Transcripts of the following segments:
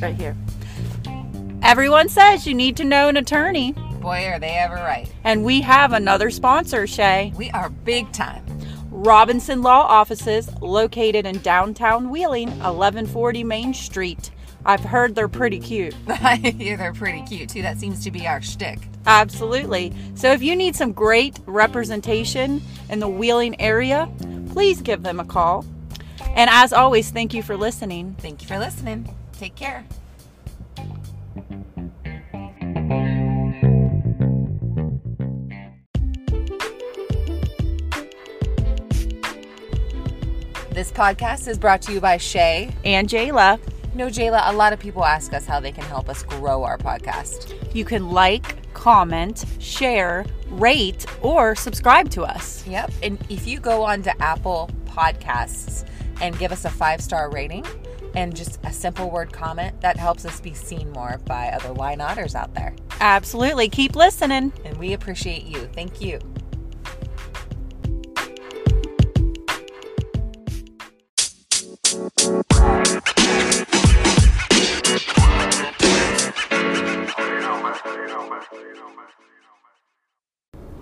Right here. Everyone says you need to know an attorney, Boy, are they ever right. and we have another sponsor, Shay. We are big time. Robinson Law Offices, located in downtown Wheeling, 1140 Main Street. I've heard they're pretty cute. yeah, they're pretty cute too. That seems to be our shtick. Absolutely. So if you need some great representation in the Wheeling area, please give them a call. And as always, thank you for listening. Thank you for listening. Take care. This podcast is brought to you by Shay. And Jayla, No, Jayla, a lot of people ask us how they can help us grow our podcast. you can like, comment, share, rate, or subscribe to us. Yep. And if you go on to Apple Podcasts and give us a five star rating and just a simple word comment, that helps us be seen more by other why notters out there. Absolutely. Keep listening. And we appreciate you. Thank you.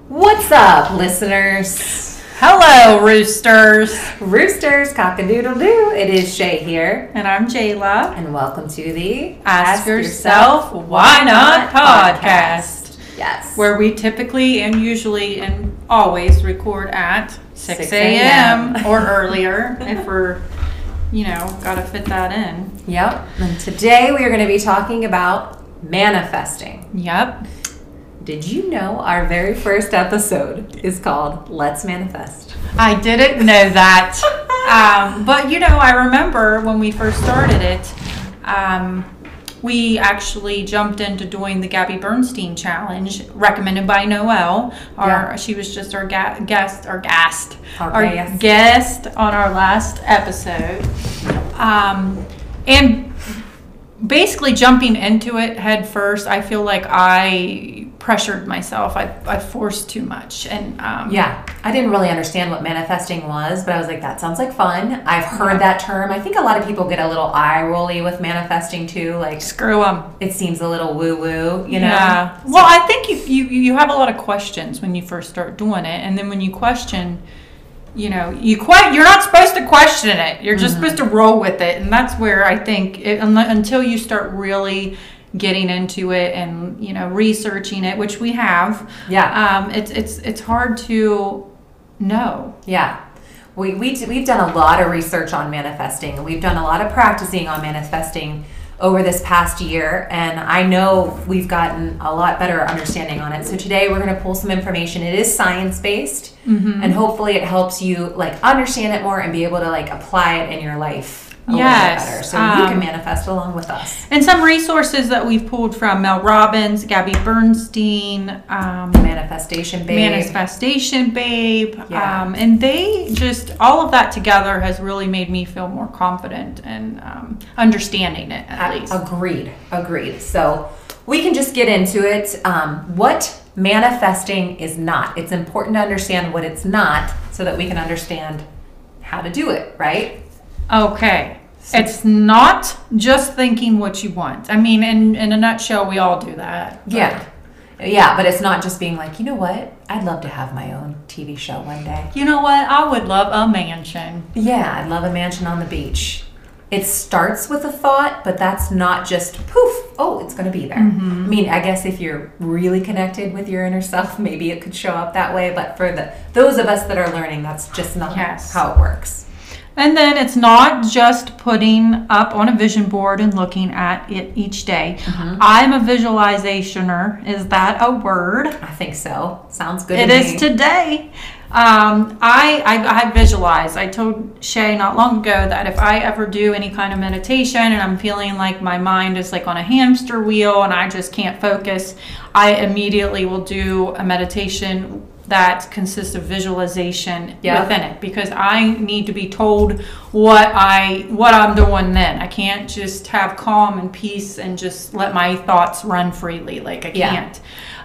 What's up, listeners? Hello, roosters. Roosters, cock a doodle doo. It is Shay here. And I'm Jayla. And welcome to the Ask Yourself Why Not podcast. Yes. Where we typically and usually and always record at 6 6 a.m. a.m. or earlier if we're, you know, got to fit that in. Yep. And today we are going to be talking about manifesting. Yep. Did you know our very first episode is called Let's Manifest? I didn't know that. um, but, you know, I remember when we first started it, um, we actually jumped into doing the Gabby Bernstein challenge recommended by Noelle. Our, Yeah. She was just our ga- guest, our guest, Our guest. guest on our last episode. Um, and basically jumping into it head first, I feel like I pressured myself. I, I forced too much. And um, Yeah, I didn't really understand what manifesting was, but I was like, that sounds like fun. I've heard that term. I think a lot of people get a little eye rolly with manifesting too. Like, screw them. it seems a little woo woo, you know? Yeah. Well, I think you, you you have a lot of questions when you first start doing it, and then when you question, you know, you quite you're not supposed to question it. You're just supposed to roll with it, and that's where I think it, until you start really getting into it and you know researching it, which we have. Yeah. Um, it's it's it's hard to know. Yeah. We, we, we've done a lot of research on manifesting. We've done a lot of practicing on manifesting over this past year, and I know we've gotten a lot better understanding on it. So today we're going to pull some information. It is science based, and hopefully it helps you like understand it more and be able to like apply it in your life a Yes, little bit better. So you can um, manifest along with us. And some resources that we've pulled from Mel Robbins, Gabby Bernstein, um, Manifestation, babe. Manifestation Babe. Yeah. Um, and they just, all of that together has really made me feel more confident and um, understanding it at A- least. Agreed. Agreed. So we can just get into it. Um, what manifesting is not. It's important to understand what it's not so that we can understand how to do it, right? Okay. It's not just thinking what you want. I mean, in, in a nutshell, we all do that. but- Yeah. Yeah, but it's not just being like, you know what? I'd love to have my own TV show one day. You know what? I would love a mansion. Yeah, I'd love a mansion on the beach. It starts with a thought, but that's not just poof, oh, it's going to be there. Mm-hmm. I mean, I guess if you're really connected with your inner self, maybe it could show up that way, but for the those of us that are learning, that's just not Yes. how it works. And then it's not just putting up on a vision board and looking at it each day. I'm a visualizationer. Is that a word? I think so. Sounds good It to is me. today. Um, I, I I visualize. I told Shay not long ago that if I ever do any kind of meditation and I'm feeling like my mind is like on a hamster wheel and I just can't focus, I immediately will do a meditation that consists of visualization Yeah. within it because I need to be told what I what I'm doing then. I can't just have calm and peace and just let my thoughts run freely. Like I Yeah. can't.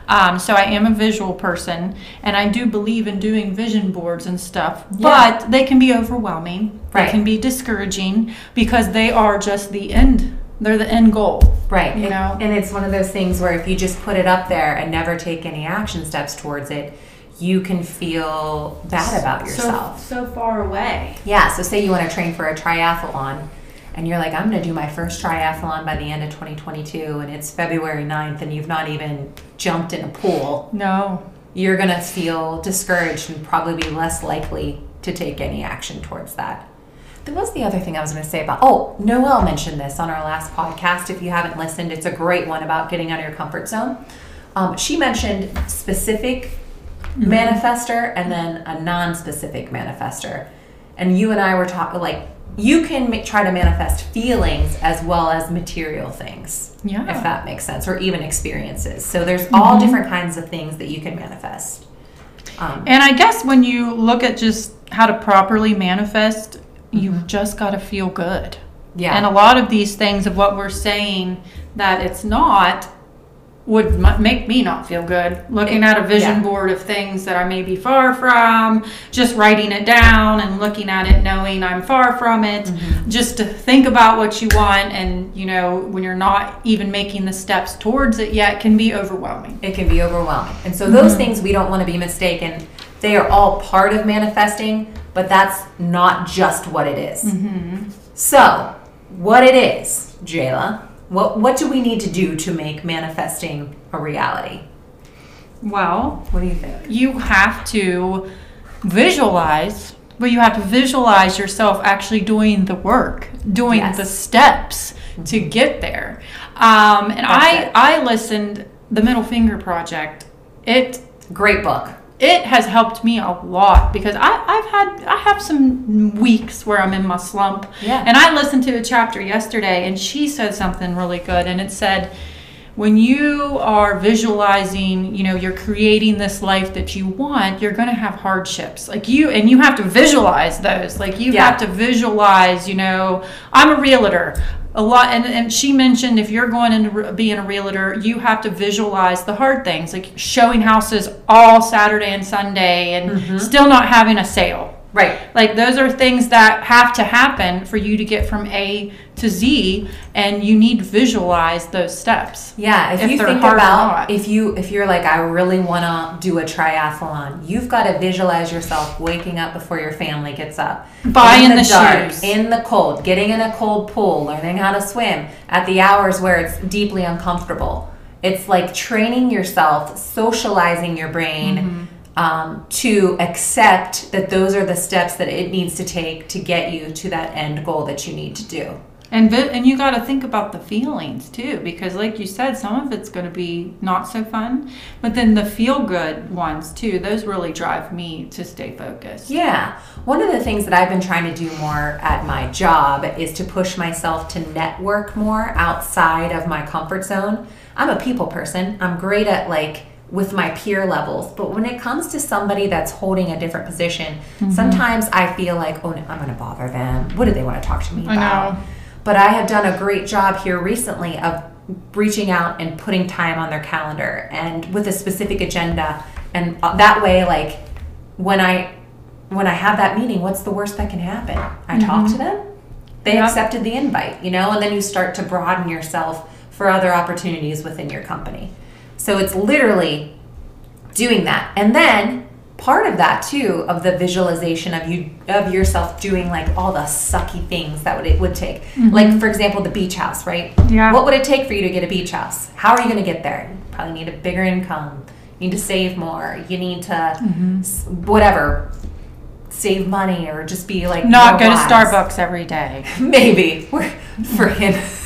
Um, so I am a visual person, and I do believe in doing vision boards and stuff. Yeah. But they can be overwhelming. Right. They can be discouraging because they are just the end. They're the end goal. Right. You And- know? And it's one of those things where if you just put it up there and never take any action steps towards it, you can feel bad about yourself. So, so far away. Yeah, so say you want to train for a triathlon and you're like, I'm going to do my first triathlon by the end of 2022 and it's February 9th and you've not even jumped in a pool, No. you're going to feel discouraged and probably be less likely to take any action towards that. There was the other thing I was going to say about, oh, Noelle mentioned this on our last podcast. If you haven't listened, it's a great one about getting out of your comfort zone. Um, she mentioned specific Mm-hmm. manifester and then a non-specific manifester. And you and i were talking like you can try to manifest feelings as well as material things Yeah. if that makes sense or even experiences. So there's all mm-hmm. different kinds of things that you can manifest. Um, And I guess when you look at just how to properly manifest, you've mm-hmm. just got to feel good. yeah. And a lot of these things of what we're saying that it's not would m- make me not feel good. Looking at a vision Yeah. board of things that I may be far from, just writing it down and looking at it knowing I'm far from it. Mm-hmm. Just to think about what you want and, you know, when you're not even making the steps towards it yet can be overwhelming. it can be overwhelming. And so those things we don't want to be mistaken. They are all part of manifesting, but that's not just what it is. So, what it is, Jayla, what what do we need to do to make manifesting a reality? Well, What do you think? you have to visualize but you have to visualize yourself actually doing the work doing Yes. the steps to get there um, and That's i it. i listened the middle finger project it Great book. It has helped me a lot because I, I've had I have some weeks where I'm in my slump. Yeah. And I listened to a chapter yesterday and she said something really good and it said when you are visualizing, you know, you're creating this life that you want, you're going to have hardships. Like you and you have to visualize those. Like you Yeah. have to visualize, you know, I'm a realtor. A lot, and, and she mentioned if you're going into being a realtor, you have to visualize the hard things, like showing houses all Saturday and Sunday, and mm-hmm. still not having a sale. Right. Like those are things that have to happen for you to get from A to Z, and you need to visualize those steps. Yeah, if, If you think about if you if you're like I really want to do a triathlon, you've got to visualize yourself waking up before your family gets up, Buying in the, the dark, shoes. in the cold, getting in a cold pool, learning how to swim at the hours where it's deeply uncomfortable. It's like training yourself, socializing your brain Mm-hmm. Um, to accept that those are the steps that it needs to take to get you to that end goal that you need to do. And vi- and you got to think about the feelings too, because like you said, some of it's going to be not so fun, but then the feel good ones too. Those really drive me to stay focused. Yeah. One of the things that I've been trying to do more at my job is to push myself to network more outside of my comfort zone. I'm a people person. I'm great at like with my peer levels, but when it comes to somebody that's holding a different position, Mm-hmm. sometimes I feel like, oh, no, I'm going to bother them. What do they want to talk to me I about? know. But I have done a great job here recently of reaching out and putting time on their calendar and with a specific agenda. And uh, that way, like when I when I have that meeting, what's the worst that can happen? I talk to them. They Yeah. accepted the invite, you know, and then you start to broaden yourself for other opportunities within your company. So it's literally doing that. And then part of that too of the visualization of you of yourself doing like all the sucky things that would it would take. Mm-hmm. Like for example the beach house, right? Yeah. What would it take for you to get a beach house? How are you going to get there? You probably need a bigger income. You need to save more. You need to mm-hmm. s- whatever save money or just be like Not go to. Starbucks every day. Maybe. We're freaking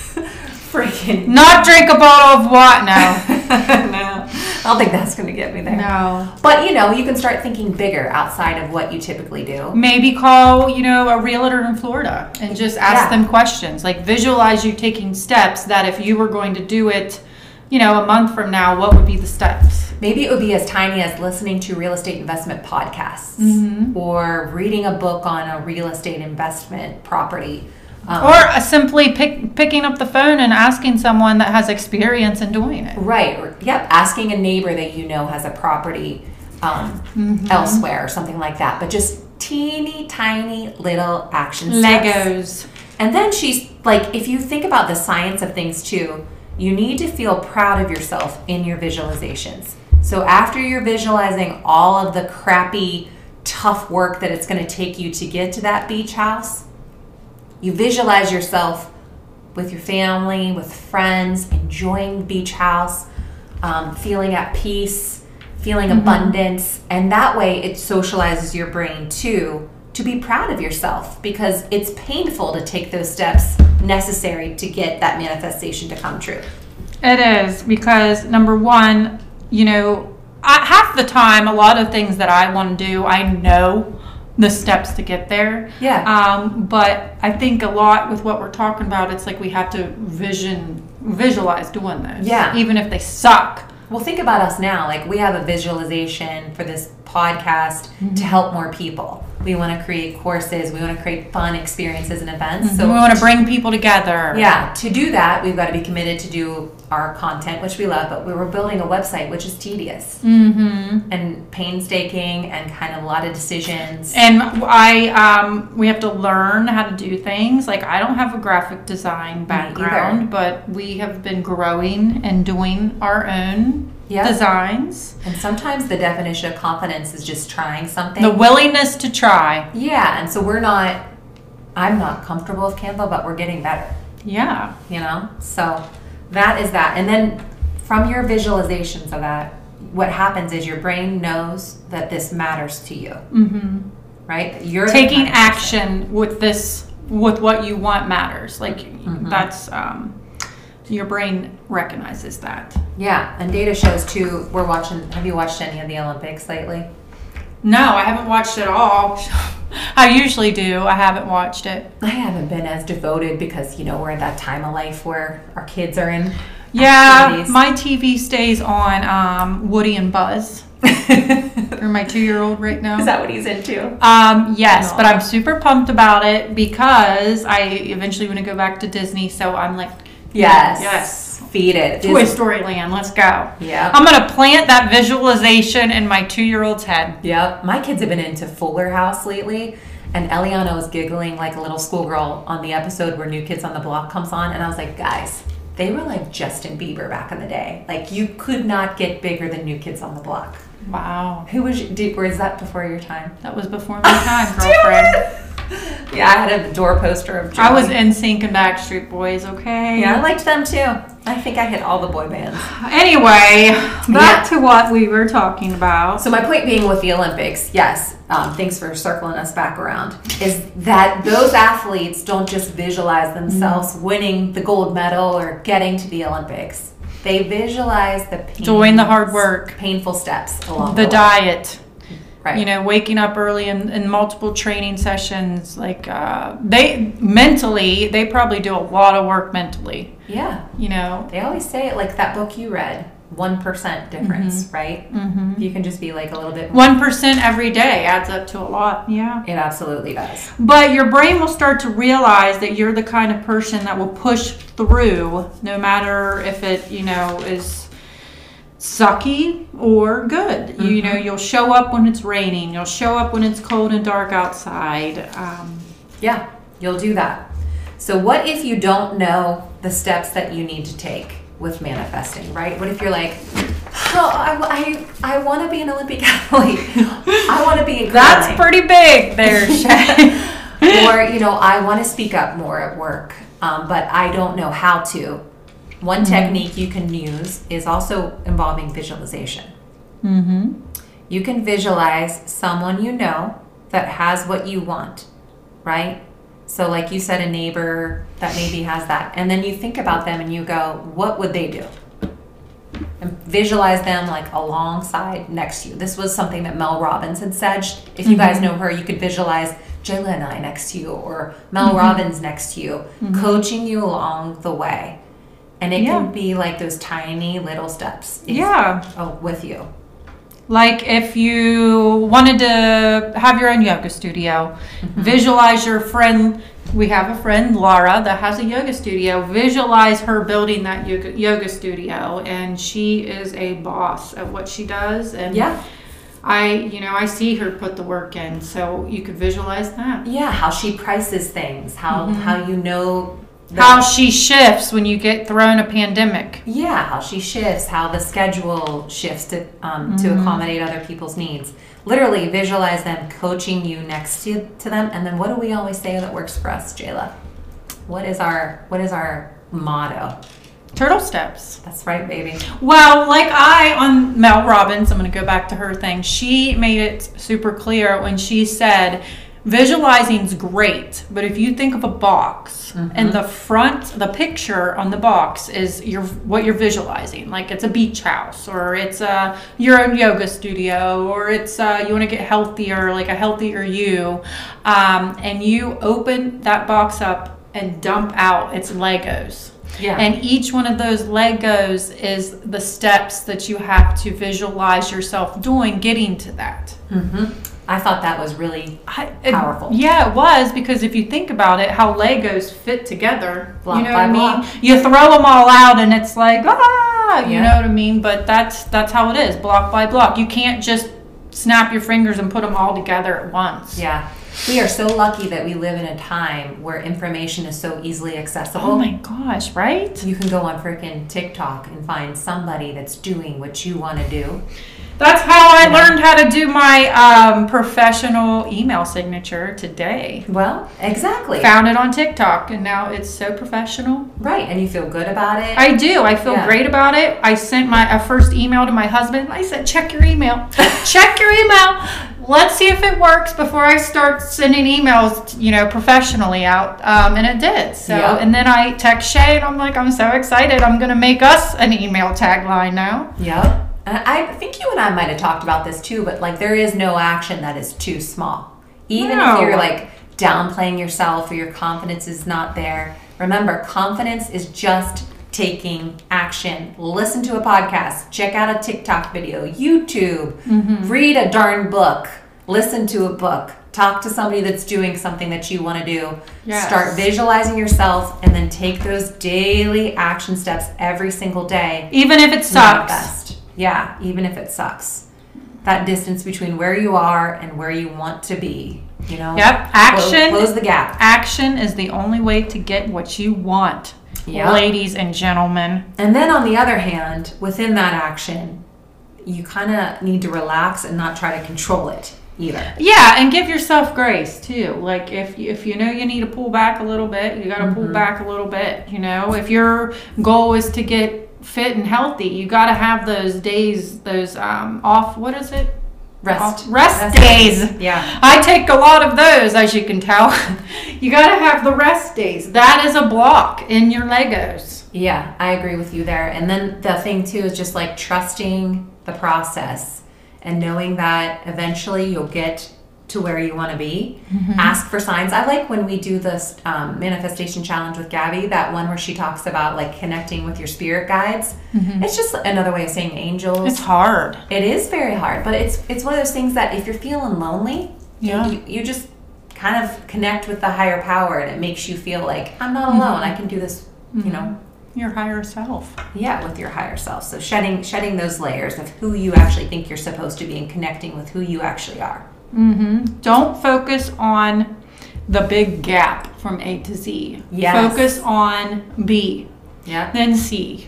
freaking Not drink a bottle of what? No. no. I don't think that's going to get me there. No. But you know, you can start thinking bigger outside of what you typically do. Maybe call, you know, a realtor in Florida and just ask Yeah. them questions. Like visualize you taking steps that if you were going to do it, you know, a month from now, what would be the steps? Maybe it would be as tiny as listening to real estate investment podcasts Mm-hmm. or reading a book on a real estate investment property. Um, Or uh, simply pick, picking up the phone and asking someone that has experience in doing it. Right. Or, yep. Asking a neighbor that you know has a property um, Mm-hmm. elsewhere or something like that. But just teeny tiny little action steps. Legos. And then she's like, if you think about the science of things too, you need to feel proud of yourself in your visualizations. So after you're visualizing all of the crappy, tough work that it's going to take you to get to that beach house, you visualize yourself with your family, with friends, enjoying the beach house, um, feeling at peace, feeling abundance, and that way it socializes your brain too to be proud of yourself because it's painful to take those steps necessary to get that manifestation to come true. It is because number one, you know, I, half the time, a lot of things that I want to do, I know the steps to get there. Yeah. Um, but I think a lot with what we're talking about, it's like we have to vision, visualize doing this. Yeah. Even if they suck. Well, think about us now. Like, we have a visualization for this podcast to help more people. We want to create courses, we want to create fun experiences and events. So we want to bring people together. Yeah, to do that, we've got to be committed to do our content, which we love, but we were building a website, which is tedious Mm-hmm. and painstaking and kind of a lot of decisions. And I, um, we have to learn how to do things. Like I don't have a graphic design background, but we have been growing and doing our own Yeah. designs. And sometimes the definition of confidence is just trying something. The willingness to try. yeah, and so we're not, I'm not comfortable with Canva, but we're getting better, Yeah. you know? So that is that. And then from your visualizations of that, what happens is your brain knows that this matters to you, Mm-hmm. right? You're Taking kind of person- action with this, with what you want matters. Like Mm-hmm. that's, um, your brain recognizes that. Yeah, and data shows too. We're watching. Have you watched any of the Olympics lately? No, I haven't watched it all. I usually do. I haven't watched it. I haven't been as devoted because you know we're at that time of life where our kids are in. Yeah, activities. my TV stays on um, Woody and Buzz. Or my two-year-old right now. Is that what he's into? Um, yes, No. but I'm super pumped about it because I eventually want to go back to Disney. So I'm like, Yes. yes, Feed it. Toy Story Land. Let's go. Yeah. I'm gonna plant that visualization in my two-year-old's head. Yep. My kids have been into Fuller House lately. And Eliana was giggling like a little schoolgirl on the episode where New Kids on the Block comes on. And I was like, guys, they were like Justin Bieber back in the day. Like, you could not get bigger than New Kids on the Block. Wow, Who was, did, or is that before your time? that was before my time, girlfriend. Yeah, I had a door poster of John. I was NSYNC and Backstreet Boys. Okay. Yeah, I liked them too. I think I hit all the boy bands. Anyway, back Yeah. to what we were talking about. So my point being with the Olympics, yes, um, thanks for circling us back around, is that those athletes don't just visualize themselves winning the gold medal or getting to the Olympics. They visualize the pain, Doing the hard work. painful steps along the the, diet. Right. you know waking up early and, in multiple training sessions like uh, they mentally they probably do a lot of work mentally yeah, you know they always say it like that book you read, one percent difference, right? mm-hmm. You can just be like a little bit. more. 1% every day adds up to a lot yeah It absolutely does. but your brain will start to realize that you're the kind of person that will push through no matter if it you know is sucky or good you know you'll show up when it's raining you'll show up when it's cold and dark outside um, Yeah, you'll do that. So, what if you don't know the steps that you need to take with manifesting, right? What if you're like, oh, I, I, I want to be an Olympic athlete. I want to be in That's pretty big there, Shay. or, you know, I want to speak up more at work, um, but I don't know how to. One mm-hmm. technique you can use is also involving visualization. mm-hmm. You can visualize someone you know that has what you want, right? So, like you said, a neighbor that maybe has that. And then you think about them and you go, what would they do? And visualize them like alongside next to you. This was something that Mel Robbins had said. If you guys mm-hmm. know her, you could visualize Jayla and I next to you or Mel mm-hmm. Robbins next to you, coaching you along the way. And it Yeah. can be like those tiny little steps. Yeah. Oh, with you. Like if you wanted to have your own yoga studio, mm-hmm. visualize your friend we have a friend Laura that has a yoga studio. Visualize her building that yoga, yoga studio, and she is a boss at what she does. And Yeah. I, you know, I see her put the work in, so you could visualize that. Yeah, how she prices things, how mm-hmm. how you know How she shifts when you get thrown a pandemic. Yeah, how she shifts, how the schedule shifts to um, to accommodate other people's needs. Literally visualize them coaching you next to, to them, and then what do we always say that works for us, Jayla? What is our what is our motto? Turtle steps. That's right, baby. Well, like I on Mel Robbins, I'm going to go back to her thing. She made it super clear when she said, visualizing's great, but if you think of a box and the front, the picture on the box is your what you're visualizing, like it's a beach house or it's a your own yoga studio or it's uh, you want to get healthier, like a healthier you, um, and you open that box up and dump out its Legos. Yeah. And each one of those Legos is the steps that you have to visualize yourself doing getting to that. I thought that was really I, it- Powerful. yeah, it was because if you think about it, how Legos fit together, Block you know by what I mean? block. You throw them all out and it's like, ah, you Yeah. know what I mean? But that's that's how it is, block by block. You can't just snap your fingers and put them all together at once. yeah. We are so lucky that we live in a time where information is so easily accessible. Oh my gosh, right? You can go on freaking TikTok and find somebody that's doing what you want to do. That's how I learned how to do my um, professional email signature today. Well, exactly. Found it on TikTok, and now it's so professional. Right, and you feel good about it. I do. I feel Yeah. great about it. I sent my a first email to my husband. I said, "Check your email. Check your email. Let's see if it works before I start sending emails, you know, professionally out." Um, and it did. So, Yeah. and then I text Shay, and I'm like, "I'm so excited. I'm going to make us an email tagline now." Yep. And I think you and I might have talked about this too, but like there is no action that is too small. Even No. if you're like downplaying yourself or your confidence is not there, remember confidence is just taking action. Listen to a podcast, check out a TikTok video, YouTube, mm-hmm. read a darn book, listen to a book, talk to somebody that's doing something that you want to do. Yes. Start visualizing yourself and then take those daily action steps every single day Even if it sucks. Yeah, even if it sucks. That distance between where you are and where you want to be. You know? Yep. Action. Close, the gap. Action is the only way to get what you want, Yep. ladies and gentlemen. And then on the other hand, within that action, you kind of need to relax and not try to control it either. Yeah, and give yourself grace too. Like if you, if you know you need to pull back a little bit, you got to Mm-hmm. pull back a little bit. You know, if your goal is to get fit and healthy, you got to have those days, those um, off. What is it? Rest. Off- rest, Rest days. Yeah. I take a lot of those, as you can tell. you got to have the rest days. That is a block in your Legos. Yeah, I agree with you there. And then the thing too is just like trusting the process and knowing that eventually you'll get to where you want to be. Mm-hmm. Ask for signs. I like when we do this um, manifestation challenge with Gabby, that one where she talks about like connecting with your spirit guides. Mm-hmm. It's just another way of saying angels. It's hard. It is very hard, but it's it's one of those things that if you're feeling lonely, Yeah. you, you just kind of connect with the higher power, and it makes you feel like I'm not mm-hmm. alone. I can do this. You know, Your higher self. yeah, with your higher self. So shedding shedding those layers of who you actually think you're supposed to be, and connecting with who you actually are. Mm-hmm. Don't focus on the big gap from A to Z. Yes. Focus on B, Yeah. then C,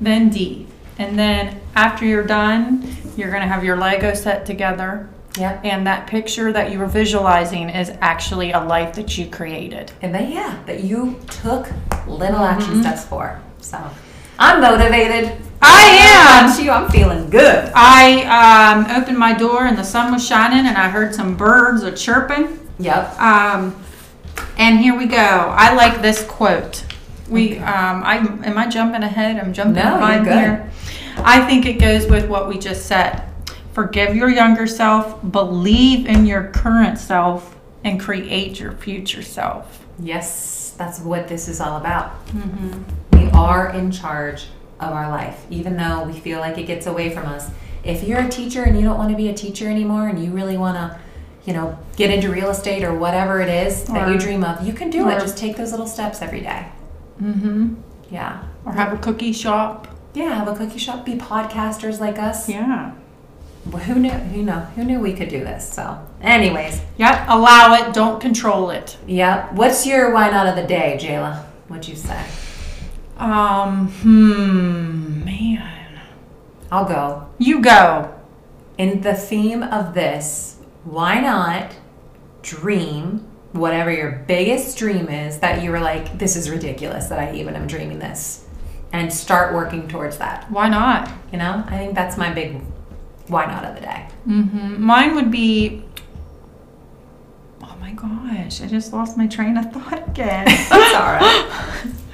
then D. And then after you're done, you're going to have your Lego set together. Yeah. And that picture that you were visualizing is actually a life that you created. And then yeah, that you took little action steps for. So I'm motivated. I am. To you, I'm feeling good. I um, opened my door and the sun was shining and I heard some birds a chirping. Yep. Um, and here we go. I like this quote. We, um, I am I jumping ahead? I'm jumping No, you're behind good. here. I think it goes with what we just said. Forgive your younger self, believe in your current self, and create your future self. Yes, that's what this is all about. Mm-hmm. Are in charge of our life, even though we feel like it gets away from us. If you're a teacher and you don't want to be a teacher anymore and you really want to you know, get into real estate or whatever it is that you dream of, you can do or- it. Just take those little steps every day. Mm-hmm. Yeah. Or have a cookie shop. Yeah, have a cookie shop, be podcasters like us. Yeah. Well, Who knew? You know, who knew we could do this? So, anyways, Yep. Allow it. Don't control it. Yep. What's your why not of the day, Jayla? What'd you say? Um. Hmm. Man. I'll go. You go. In the theme of this, why not dream whatever your biggest dream is that you were like, this is ridiculous that I even am dreaming this, and start working towards that. Why not? You know, I think that's my big why not of the day. Mm-hmm. Mine would be. Oh my gosh! I just lost my train of thought again. Right.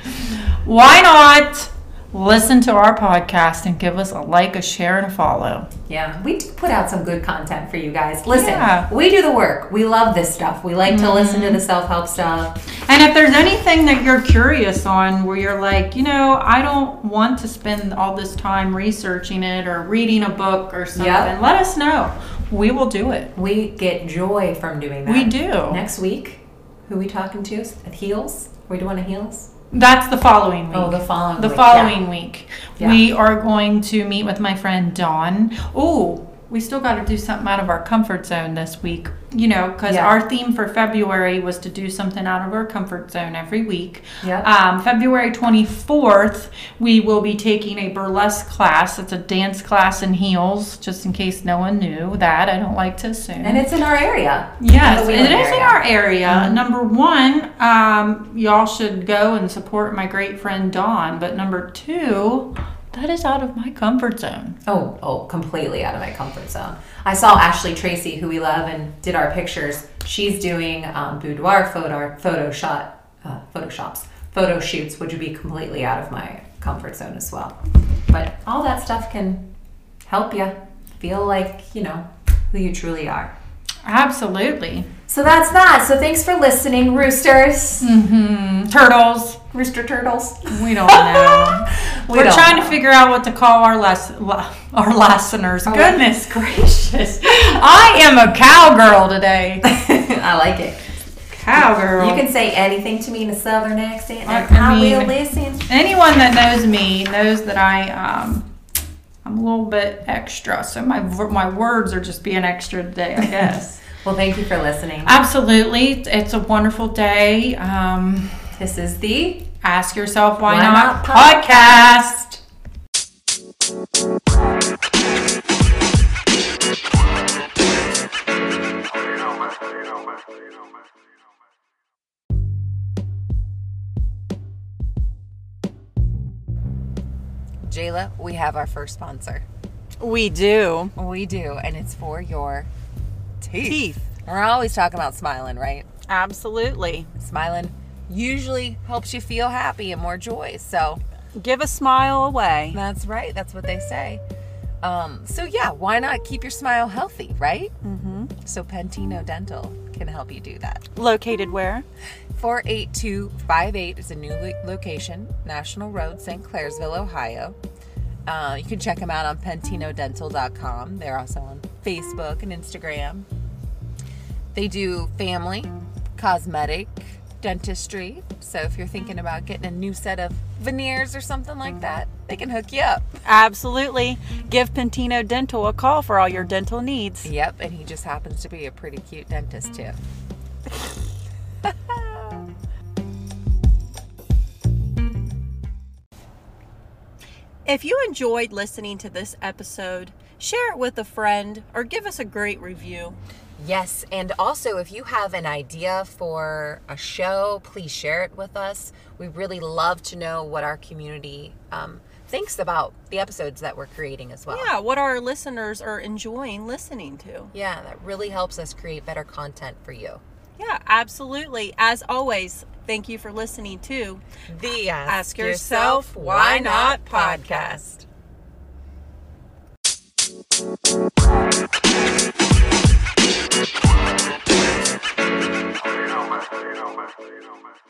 Why not listen to our podcast and give us a like, a share, and a follow? Yeah, we do put out some good content for you guys. Listen, Yeah. we do the work. We love this stuff. We like to listen to mm-hmm. the self help stuff. And if there's anything that you're curious on where you're like, you know, I don't want to spend all this time researching it or reading a book or something, Yep. let us know. We will do it. We get joy from doing that. We do. Next week, who we talking to? At Heels? we doing a Heels? That's the following oh, week. Oh, the following the week, following week. Yeah. We are going to meet with my friend Dawn. Oh, we still got to do something out of our comfort zone this week. You know, because Yeah. our theme for February was to do something out of our comfort zone every week. Yep. Um, February 24th, we will be taking a burlesque class. It's a dance class in heels, just in case no one knew that. I don't like to assume. And it's in our area. Yes, it is the it Wheeling is in our area. Mhm. Number one, um, y'all should go and support my great friend Dawn. But number two, that is out of my comfort zone. Oh, oh, completely out of my comfort zone. I saw Ashley Tracy, who we love and did our pictures. She's doing um, boudoir photo, photo shot, uh, photoshops, photo shoots, which would be completely out of my comfort zone as well. But all that stuff can help you feel like, you know, who you truly are. Absolutely. So that's that. So thanks for listening, roosters, Mm-hmm. Turtles. Rooster turtles. We don't know. We We're don't trying know. to figure out what to call our les- our listeners. Oh. Goodness gracious! I am a cowgirl today. I like it. Cowgirl. You can say anything to me in a southern accent, I- I I, will listen. Anyone that knows me knows that I um I'm a little bit extra, so my my words are just being extra today, I guess. Well, thank you for listening. Absolutely, it's a wonderful day. Um, This is the ask yourself why, Why not, Not podcast. Jayla, we have our first sponsor. We do. We do, and it's for your teeth. Teeth. We're always talking about smiling, right? Absolutely. Smiling usually helps you feel happy and more joy. So Give a smile away. that's right. That's what they say. Um, so yeah, why not keep your smile healthy, right? Mm-hmm. So Pentino Dental can help you do that. Located where? 48258 is a new lo- location, National Road, St. Clairsville, Ohio. Uh, you can check them out on pentinodental.com. They're also on Facebook and Instagram. They do family, cosmetic, dentistry. So if you're thinking about getting a new set of veneers or something like mm-hmm. that, they can hook you up. Absolutely. Give Pentino Dental a call for all your dental needs. Yep, and he just happens to be a pretty cute dentist too. If you enjoyed listening to this episode, share it with a friend or give us a great review. Yes, and also if you have an idea for a show, please share it with us. We really love to know what our community um, thinks about the episodes that we're creating as well. Yeah, what our listeners are enjoying listening to. Yeah, that really helps us create better content for you. Yeah, absolutely. As always, thank you for listening to the Ask, Ask Yourself, Yourself Why Not podcast. You know, man. You know, man. You know, man.